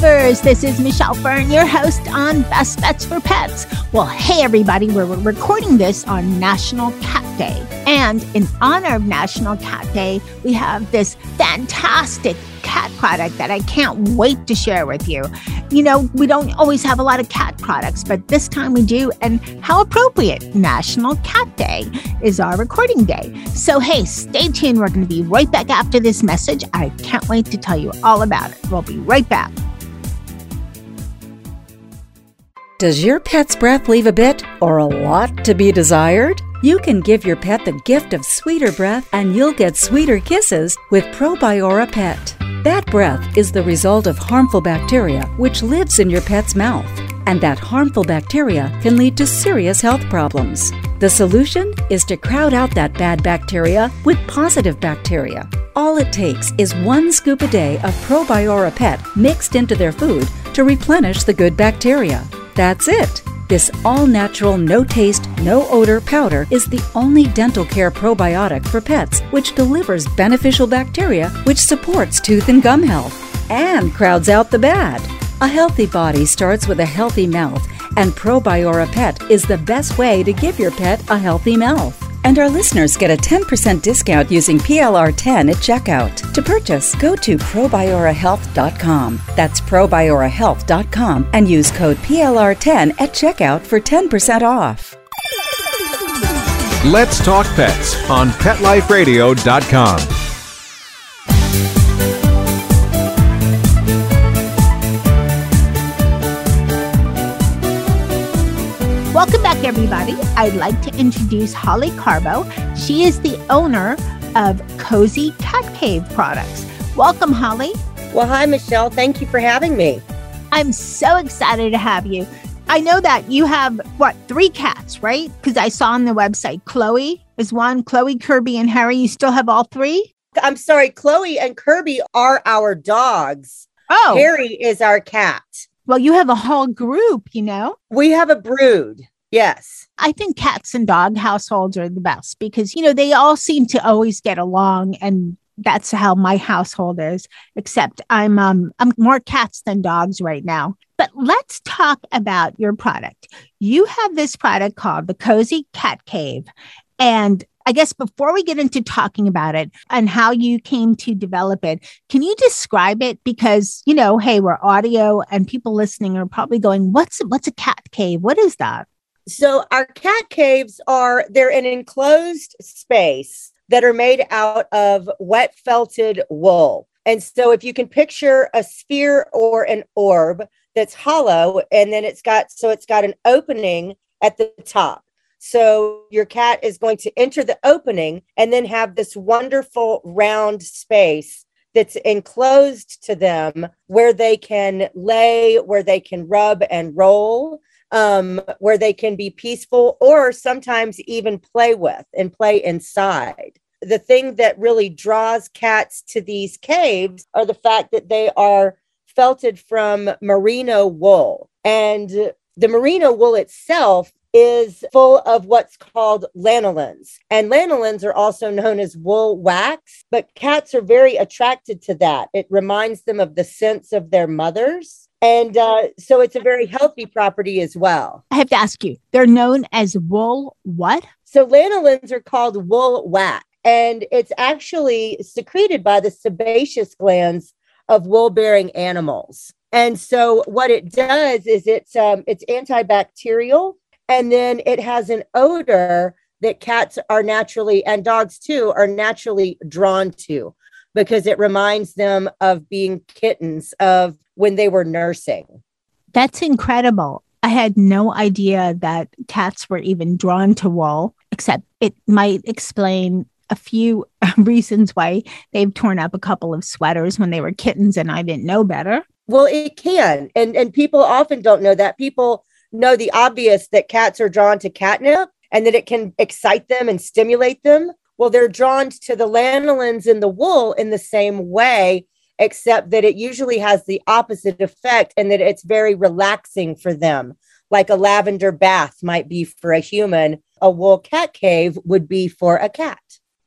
Lovers. This is Michelle Fern, your host on Best Bets for Pets. Well, hey, everybody, we're recording this on National Cat Day. And in honor of National Cat Day, we have this fantastic cat product that I can't wait to share with you. You know, we don't always have a lot of cat products, but this time we do. And how appropriate! National Cat Day is our recording day. So, hey, stay tuned. We're going to be right back after this message. I can't wait to tell you all about it. We'll be right back. Does your pet's breath leave a bit or a lot to be desired? You can give your pet the gift of sweeter breath and you'll get sweeter kisses with Probiora Pet. Bad breath is the result of harmful bacteria which lives in your pet's mouth, and that harmful bacteria can lead to serious health problems. The solution is to crowd out that bad bacteria with positive bacteria. All it takes is one scoop a day of Probiora Pet mixed into their food to replenish the good bacteria. That's it. This all natural, no taste, no odor powder is the only dental care probiotic for pets, which delivers beneficial bacteria which supports tooth and gum health and crowds out the bad. A healthy body starts with a healthy mouth, and Probiora Pet is the best way to give your pet a healthy mouth. And our listeners get a 10% discount using PLR10 at checkout. To purchase, go to probiorahealth.com. That's probiorahealth.com and use code PLR10 at checkout for 10% off. Let's Talk Pets on PetLifeRadio.com. everybody. I'd like to introduce Holly Carbo. She is the owner of Cozy Cat Cave Products. Welcome, Holly. Well, hi, Michelle. Thank you for having me. I'm so excited to have you. I know that you have, what, three cats, right? Because I saw on the website Chloe is one, Chloe, Kirby, and Harry. You still have all three? I'm sorry, Chloe and Kirby are our dogs. Oh, Harry is our cat. well, you have a whole group, you know? We have a brood. Yes. I think cats and dog households are the best because, you know, they all seem to always get along and that's how my household is, except I'm um I'm more cats than dogs right now. But let's talk about your product. You have this product called the Cozy Cat Cave. And I guess before we get into talking about it and how you came to develop it, can you describe it? Because, you know, hey, we're audio and people listening are probably going, what's what's a cat cave? What is that? So our cat caves are they're an enclosed space that are made out of wet felted wool. And so if you can picture a sphere or an orb that's hollow and then it's got so it's got an opening at the top. So your cat is going to enter the opening and then have this wonderful round space that's enclosed to them where they can lay, where they can rub and roll, um, where they can be peaceful or sometimes even play with and play inside. The thing that really draws cats to these caves are the fact that they are felted from merino wool. And the merino wool itself is full of what's called lanolins. And lanolins are also known as wool wax, but cats are very attracted to that. It reminds them of the scents of their mothers. And uh, so it's a very healthy property as well. I have to ask you, they're known as wool what? So lanolins are called wool wax, and it's actually secreted by the sebaceous glands of wool-bearing animals. And so what it does is it's um, it's antibacterial, and then it has an odor that cats are naturally and dogs too are naturally drawn to because it reminds them of being kittens of when they were nursing. That's incredible. I had no idea that cats were even drawn to wool, except it might explain a few reasons why they've torn up a couple of sweaters when they were kittens and I didn't know better. Well, it can. And and people often don't know that. People know the obvious that cats are drawn to catnip and that it can excite them and stimulate them. Well, they're drawn to the lanolins in the wool in the same way, except that it usually has the opposite effect and that it's very relaxing for them. Like a lavender bath might be for a human, a wool cat cave would be for a cat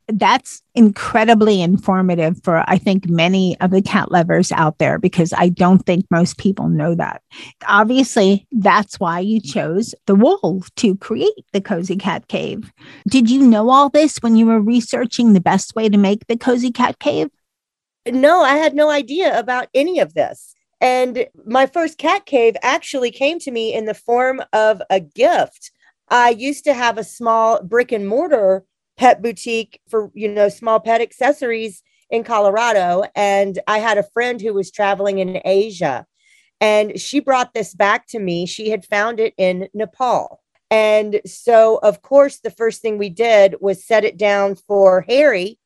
that's incredibly informative for I think many of the cat lovers out there because I don't think most people know that. Obviously, that's why you chose the wool to create the cozy cat cave. Did you know all this when you were researching the best way to make the cozy cat cave? No, I had no idea about any of this. And my first cat cave actually came to me in the form of a gift. I used to have a small brick and mortar pet boutique for you know small pet accessories in Colorado. And I had a friend who was traveling in Asia and she brought this back to me. She had found it in Nepal. And so of course the first thing we did was set it down for Harry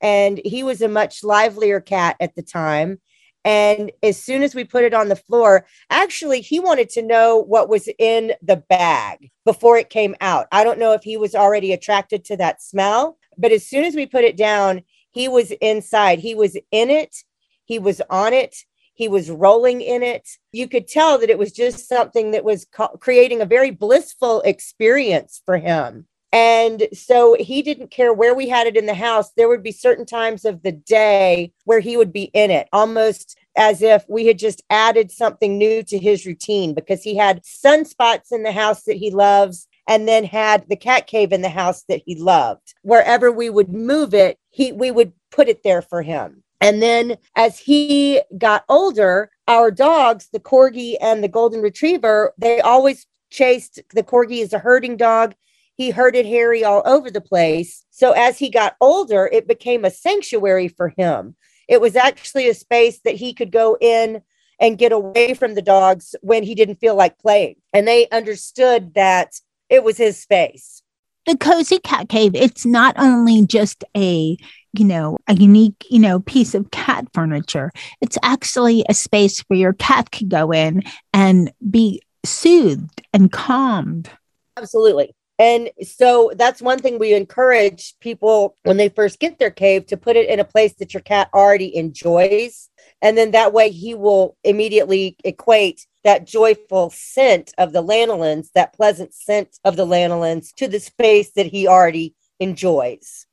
and he was a much livelier cat at the time and as soon as we put it on the floor, actually, he wanted to know what was in the bag before it came out. I don't know if he was already attracted to that smell, but as soon as we put it down, he was inside. He was in it. He was on it. He was rolling in it. You could tell that it was just something that was co- creating a very blissful experience for him. And so he didn't care where we had it in the house. There would be certain times of the day where he would be in it, almost as if we had just added something new to his routine because he had sunspots in the house that he loves and then had the cat cave in the house that he loved. Wherever we would move it, he we would put it there for him. And then as he got older, our dogs, the corgi and the golden retriever, they always chased the corgi is a herding dog he herded Harry all over the place. So as he got older, it became a sanctuary for him. It was actually a space that he could go in and get away from the dogs when he didn't feel like playing. And they understood that it was his space. The Cozy Cat Cave, it's not only just a you know, a unique, you know, piece of cat furniture. It's actually a space where your cat could go in and be soothed and calmed. Absolutely. And so that's one thing we encourage people when they first get their cave to put it in a place that your cat already enjoys. And then that way he will immediately equate that joyful scent of the lanolins, that pleasant scent of the lanolins to the space that he already enjoys.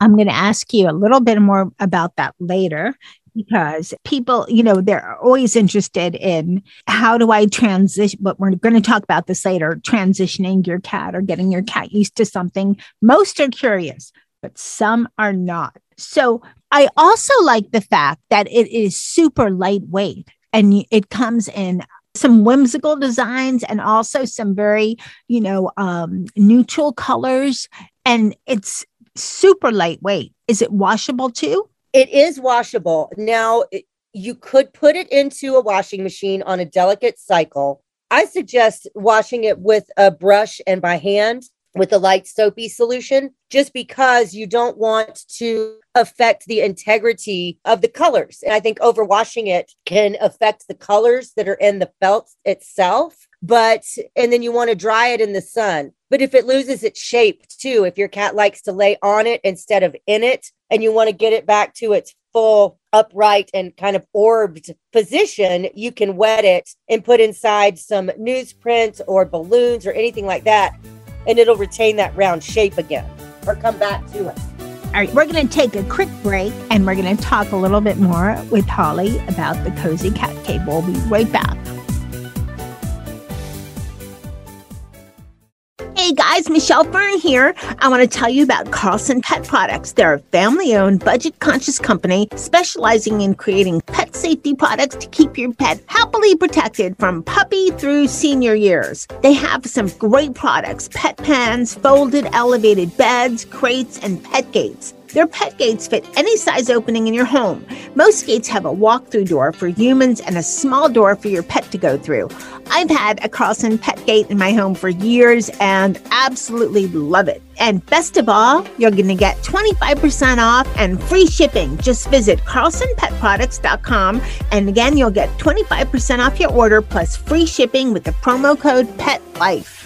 I'm going to ask you a little bit more about that later because people, you know, they're always interested in how do I transition, but we're going to talk about this later transitioning your cat or getting your cat used to something. Most are curious, but some are not. So I also like the fact that it is super lightweight and it comes in some whimsical designs and also some very, you know, um, neutral colors. And it's super lightweight. Is it washable too? It is washable. Now, you could put it into a washing machine on a delicate cycle. I suggest washing it with a brush and by hand with a light soapy solution, just because you don't want to affect the integrity of the colors. And I think overwashing it can affect the colors that are in the felt itself. But, and then you want to dry it in the sun. But if it loses its shape too, if your cat likes to lay on it instead of in it, and you want to get it back to its full upright and kind of orbed position, you can wet it and put inside some newsprint or balloons or anything like that, and it'll retain that round shape again or come back to it. All right, we're going to take a quick break and we're going to talk a little bit more with Holly about the Cozy Cat Cave. We'll be right back. Guys, Michelle Fern here. I want to tell you about Carlson Pet Products. They're a family owned, budget conscious company specializing in creating pet safety products to keep your pet happily protected from puppy through senior years. They have some great products pet pans, folded elevated beds, crates, and pet gates. Their pet gates fit any size opening in your home. Most gates have a walk-through door for humans and a small door for your pet to go through. I've had a Carlson pet gate in my home for years and absolutely love it. And best of all, you're going to get 25% off and free shipping. Just visit carlsonpetproducts.com and again, you'll get 25% off your order plus free shipping with the promo code PETLIFE.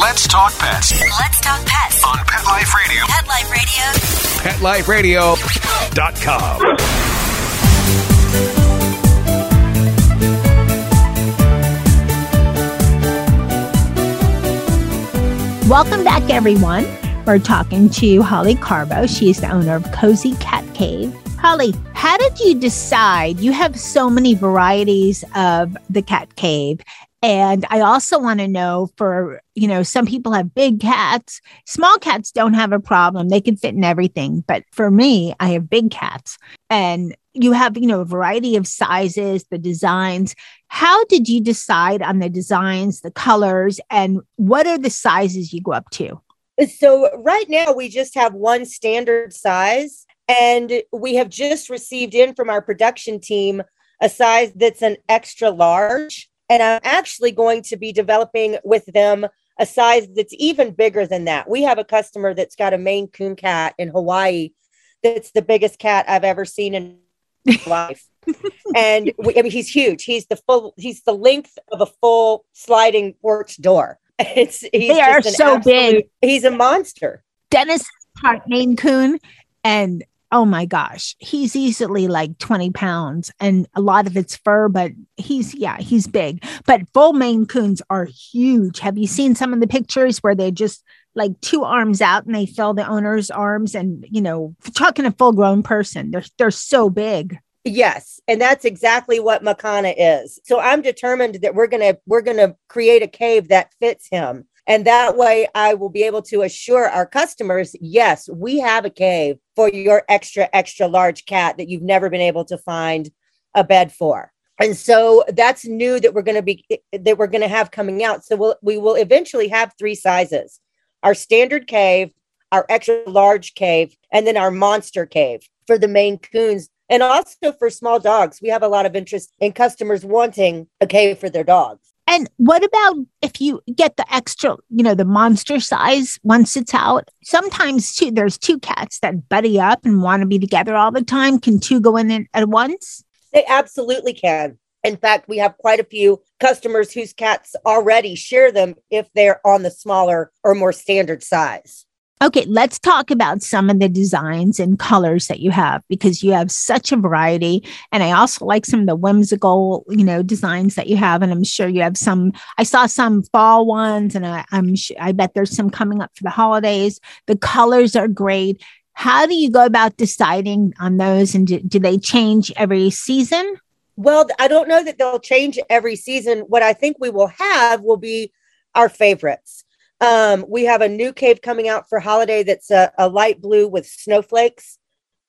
Let's talk pets Let's talk pets. on Pet Life Radio. Pet Life Radio. PetLifeRadio.com. Welcome back, everyone. We're talking to Holly Carbo. She is the owner of Cozy Cat Cave. Holly, how did you decide? You have so many varieties of the cat cave. And I also want to know for, you know, some people have big cats. Small cats don't have a problem. They can fit in everything. But for me, I have big cats. And you have, you know, a variety of sizes, the designs. How did you decide on the designs, the colors, and what are the sizes you go up to? So right now we just have one standard size and we have just received in from our production team a size that's an extra large and I'm actually going to be developing with them a size that's even bigger than that. We have a customer that's got a Maine Coon cat in Hawaii that's the biggest cat I've ever seen in life. and we, I mean he's huge. He's the full he's the length of a full sliding porch door. It's he's They are so absolute- big. He's a monster. Dennis is Maine Coon, and oh my gosh, he's easily like 20 pounds, and a lot of it's fur, but he's yeah, he's big. But full Maine Coons are huge. Have you seen some of the pictures where they're just like two arms out and they fill the owner's arms and you know talking a full grown person they're they're so big Yes, and that's exactly what Makana is. So I'm determined that we're going to we're going to create a cave that fits him. And that way I will be able to assure our customers, yes, we have a cave for your extra extra large cat that you've never been able to find a bed for. And so that's new that we're going to be that we're going to have coming out. So we'll we will eventually have three sizes. Our standard cave, our extra large cave, and then our monster cave for the Maine Coons and also for small dogs. We have a lot of interest in customers wanting a cave for their dogs. And what about if you get the extra you know the monster size once it's out sometimes too there's two cats that buddy up and want to be together all the time can two go in at once They absolutely can. In fact, we have quite a few customers whose cats already share them if they're on the smaller or more standard size. Okay, let's talk about some of the designs and colors that you have because you have such a variety. And I also like some of the whimsical, you know, designs that you have. And I'm sure you have some. I saw some fall ones, and I, I'm sh- I bet there's some coming up for the holidays. The colors are great. How do you go about deciding on those? And do, do they change every season? Well, I don't know that they'll change every season. What I think we will have will be our favorites. Um, we have a new cave coming out for holiday that's a, a light blue with snowflakes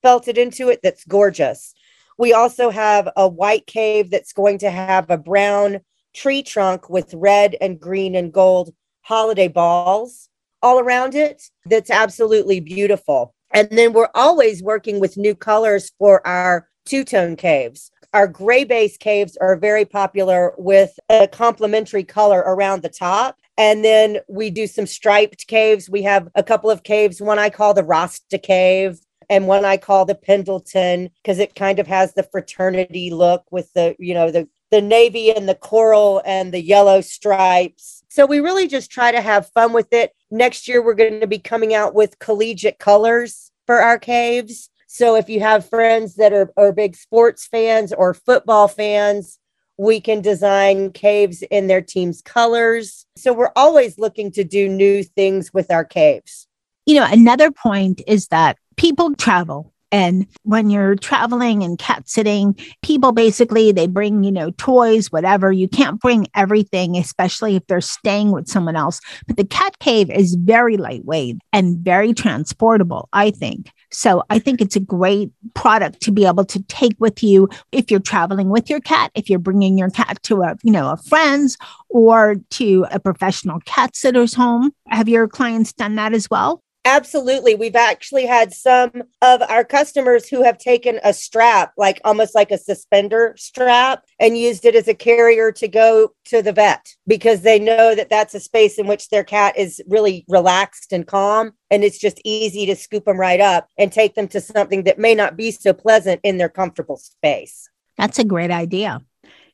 felted into it that's gorgeous. We also have a white cave that's going to have a brown tree trunk with red and green and gold holiday balls all around it. That's absolutely beautiful. And then we're always working with new colors for our two tone caves. Our gray base caves are very popular with a complementary color around the top. And then we do some striped caves. We have a couple of caves, one I call the Rasta Cave and one I call the Pendleton because it kind of has the fraternity look with the, you know, the the navy and the coral and the yellow stripes. So we really just try to have fun with it. Next year we're going to be coming out with collegiate colors for our caves. So if you have friends that are, are big sports fans or football fans, We can design caves in their team's colors. So we're always looking to do new things with our caves. You know, another point is that people travel and when you're traveling and cat sitting, people basically they bring, you know, toys, whatever. You can't bring everything, especially if they're staying with someone else. But the cat cave is very lightweight and very transportable, I think. So I think it's a great product to be able to take with you if you're traveling with your cat, if you're bringing your cat to a, you know, a friend's or to a professional cat sitter's home. Have your clients done that as well? Absolutely. We've actually had some of our customers who have taken a strap, like almost like a suspender strap, and used it as a carrier to go to the vet because they know that that's a space in which their cat is really relaxed and calm. And it's just easy to scoop them right up and take them to something that may not be so pleasant in their comfortable space. That's a great idea.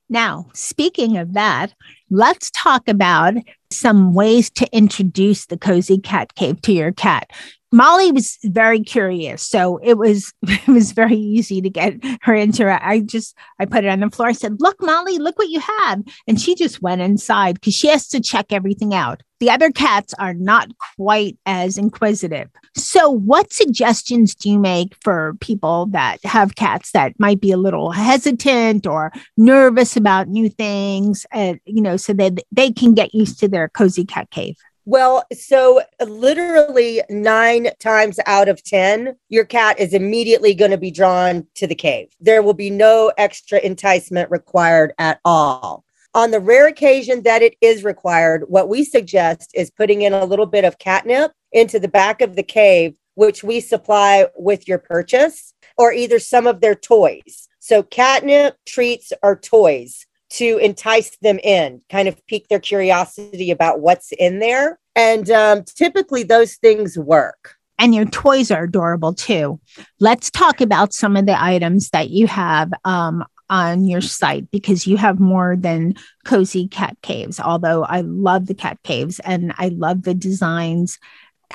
Now, speaking of that, let's talk about some ways to introduce the cozy cat cave to your cat. Molly was very curious, so it was it was very easy to get her into it. I just I put it on the floor. I said, "Look, Molly, look what you have," and she just went inside because she has to check everything out. The other cats are not quite as inquisitive. So, what suggestions do you make for people that have cats that might be a little hesitant or nervous about new things, and you know, so that they can get used to their cozy cat cave? Well, so uh, literally nine times out of 10, your cat is immediately going to be drawn to the cave. There will be no extra enticement required at all. On the rare occasion that it is required, what we suggest is putting in a little bit of catnip into the back of the cave, which we supply with your purchase, or either some of their toys. So, catnip, treats, or toys to entice them in, kind of pique their curiosity about what's in there. And um, typically, those things work. And your toys are adorable too. Let's talk about some of the items that you have um, on your site because you have more than cozy cat caves. Although I love the cat caves and I love the designs.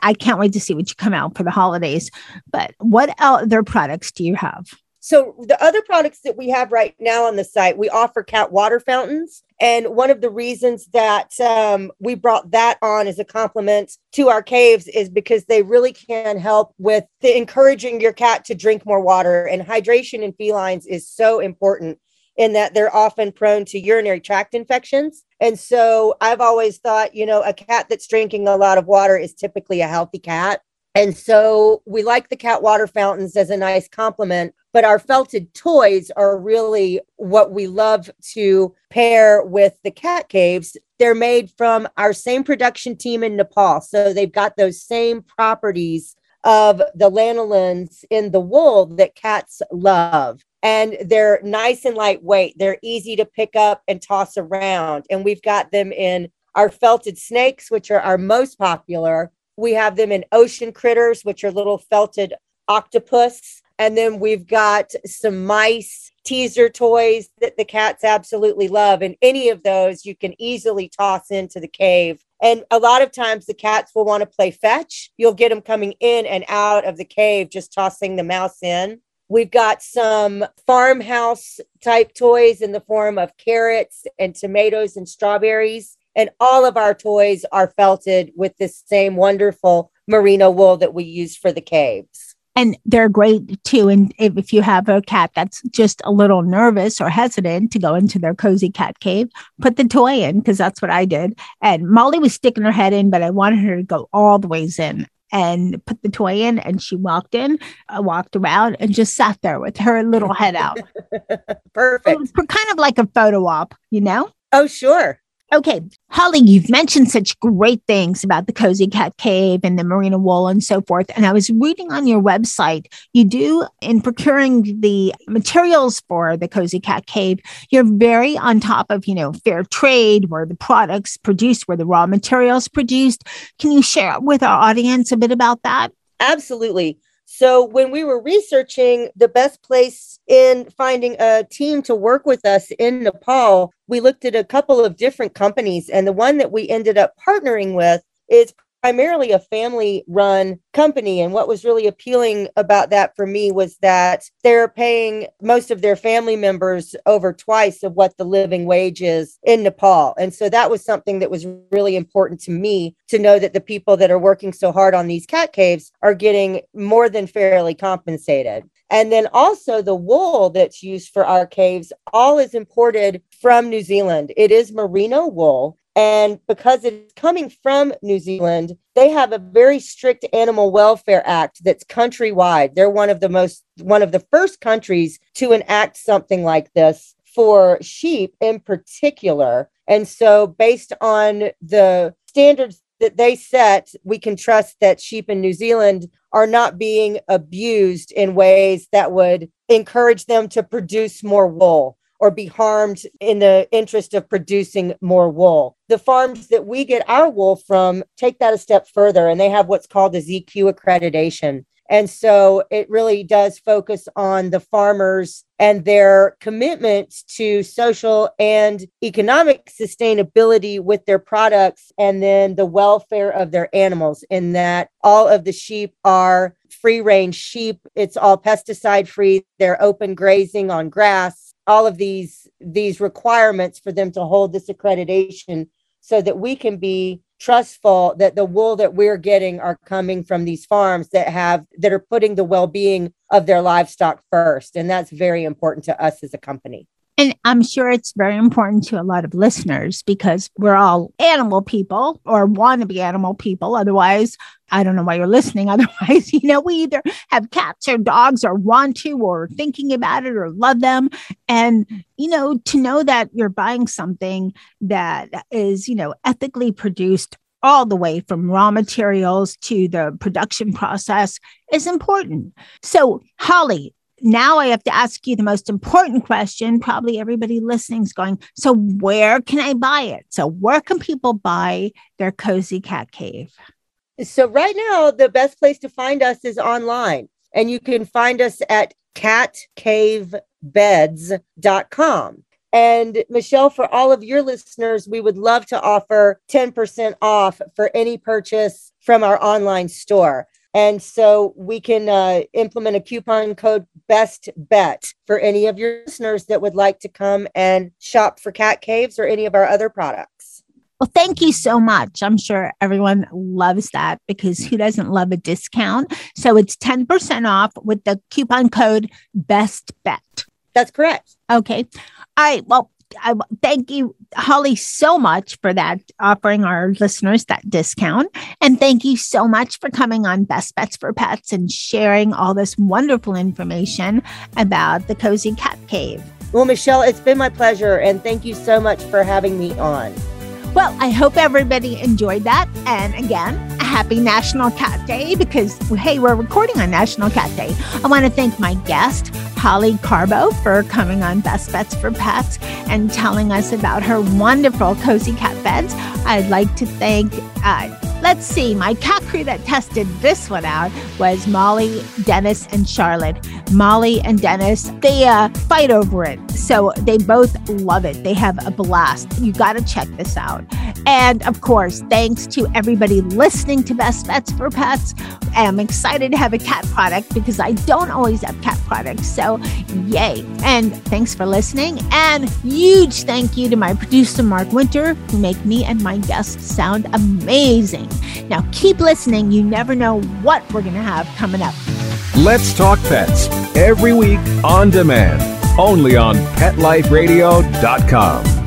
I can't wait to see what you come out for the holidays. But what other products do you have? So the other products that we have right now on the site, we offer cat water fountains. And one of the reasons that um, we brought that on as a complement to our caves is because they really can help with the encouraging your cat to drink more water. And hydration in felines is so important in that they're often prone to urinary tract infections. And so I've always thought, you know, a cat that's drinking a lot of water is typically a healthy cat. And so we like the cat water fountains as a nice complement, but our felted toys are really what we love to pair with the cat caves. They're made from our same production team in Nepal. So they've got those same properties of the lanolins in the wool that cats love. And they're nice and lightweight. They're easy to pick up and toss around. And we've got them in our felted snakes, which are our most popular we have them in ocean critters, which are little felted octopus. And then we've got some mice teaser toys that the cats absolutely love. And any of those you can easily toss into the cave. And a lot of times the cats will want to play fetch. You'll get them coming in and out of the cave, just tossing the mouse in. We've got some farmhouse type toys in the form of carrots and tomatoes and strawberries. And all of our toys are felted with this same wonderful merino wool that we use for the caves. And they're great too. And if if, you have a cat that's just a little nervous or hesitant to go into their cozy cat cave, put the toy in because that's what I did. And Molly was sticking her head in, but I wanted her to go all the ways in and put the toy in. And she walked in, uh, walked around, and just sat there with her little head out. Perfect. kind of like a photo op, you know? Oh, sure. Okay, Holly, you've mentioned such great things about the Cozy Cat Cave and the Merino wool and so forth. And I was reading on your website, you do in procuring the materials for the Cozy Cat Cave, you're very on top of, you know, fair trade, where the products produced, where the raw materials produced. Can you share with our audience a bit about that? Absolutely. So when we were researching the best place in finding a team to work with us in Nepal, we looked at a couple of different companies. And the one that we ended up partnering with is primarily a family run company. And what was really appealing about that for me was that they're paying most of their family members over twice of what the living wage is in Nepal. And so that was something that was really important to me to know that the people that are working so hard on these cat caves are getting more than fairly compensated. And then also the wool that's used for our caves, all is imported from New Zealand. It is merino wool. And because it's coming from New Zealand, they have a very strict animal welfare act that's countrywide. They're one of the most, one of the first countries to enact something like this for sheep in particular. And so, based on the standards that they set, we can trust that sheep in New Zealand are not being abused in ways that would encourage them to produce more wool or be harmed in the interest of producing more wool. The farms that we get our wool from take that a step further and they have what's called the ZQ accreditation. And so it really does focus on the farmers and their commitment to social and economic sustainability with their products and then the welfare of their animals, in that all of the sheep are free range sheep. It's all pesticide free. They're open grazing on grass. All of these these requirements for them to hold this accreditation so that we can be trustful that the wool that we're getting are coming from these farms that have that are putting the well-being of their livestock first. And that's very important to us as a company and I'm sure it's very important to a lot of listeners because we're all animal people or want to be animal people. Otherwise, I don't know why you're listening. Otherwise, you know, we either have cats or dogs or want to or thinking about it or love them. And, you know, to know that you're buying something that is, you know, ethically produced all the way from raw materials to the production process is important. So, Holly, now I have to ask you the most important question. Probably everybody listening is going, So, where can I buy it? So, where can people buy their cozy cat cave? So, right now, the best place to find us is online, and you can find us at catcavebeds.com. And Michelle, for all of your listeners, we would love to offer 10% off for any purchase from our online store. And so we can uh, implement a coupon code best bet for any of your listeners that would like to come and shop for Cat Caves or any of our other products. Well, thank you so much. I'm sure everyone loves that because who doesn't love a discount? So it's 10% off with the coupon code best bet. That's correct. Okay. All right. Well, I thank you, Holly, so much for that, offering our listeners that discount. And thank you so much for coming on Best Bets for Pets and sharing all this wonderful information about the Cozy Cat Cave. Well, Michelle, it's been my pleasure. And thank you so much for having me on. Well, I hope everybody enjoyed that. And again, happy National Cat Day because, hey, we're recording on National Cat Day. I want to thank my guest, Holly Carbo, for coming on Best Bets for Pets and telling us about her wonderful cozy cat beds. I'd like to thank uh, Let's see, my cat crew that tested this one out was Molly, Dennis, and Charlotte. Molly and Dennis, they uh, fight over it. So they both love it. They have a blast. You got to check this out. And of course, thanks to everybody listening to Best Bets for Pets. I'm excited to have a cat product because I don't always have cat products. So, yay. And thanks for listening. And huge thank you to my producer, Mark Winter, who make me and my guests sound amazing. Now, keep listening. You never know what we're going to have coming up. Let's Talk Pets every week on demand, only on PetLifeRadio.com.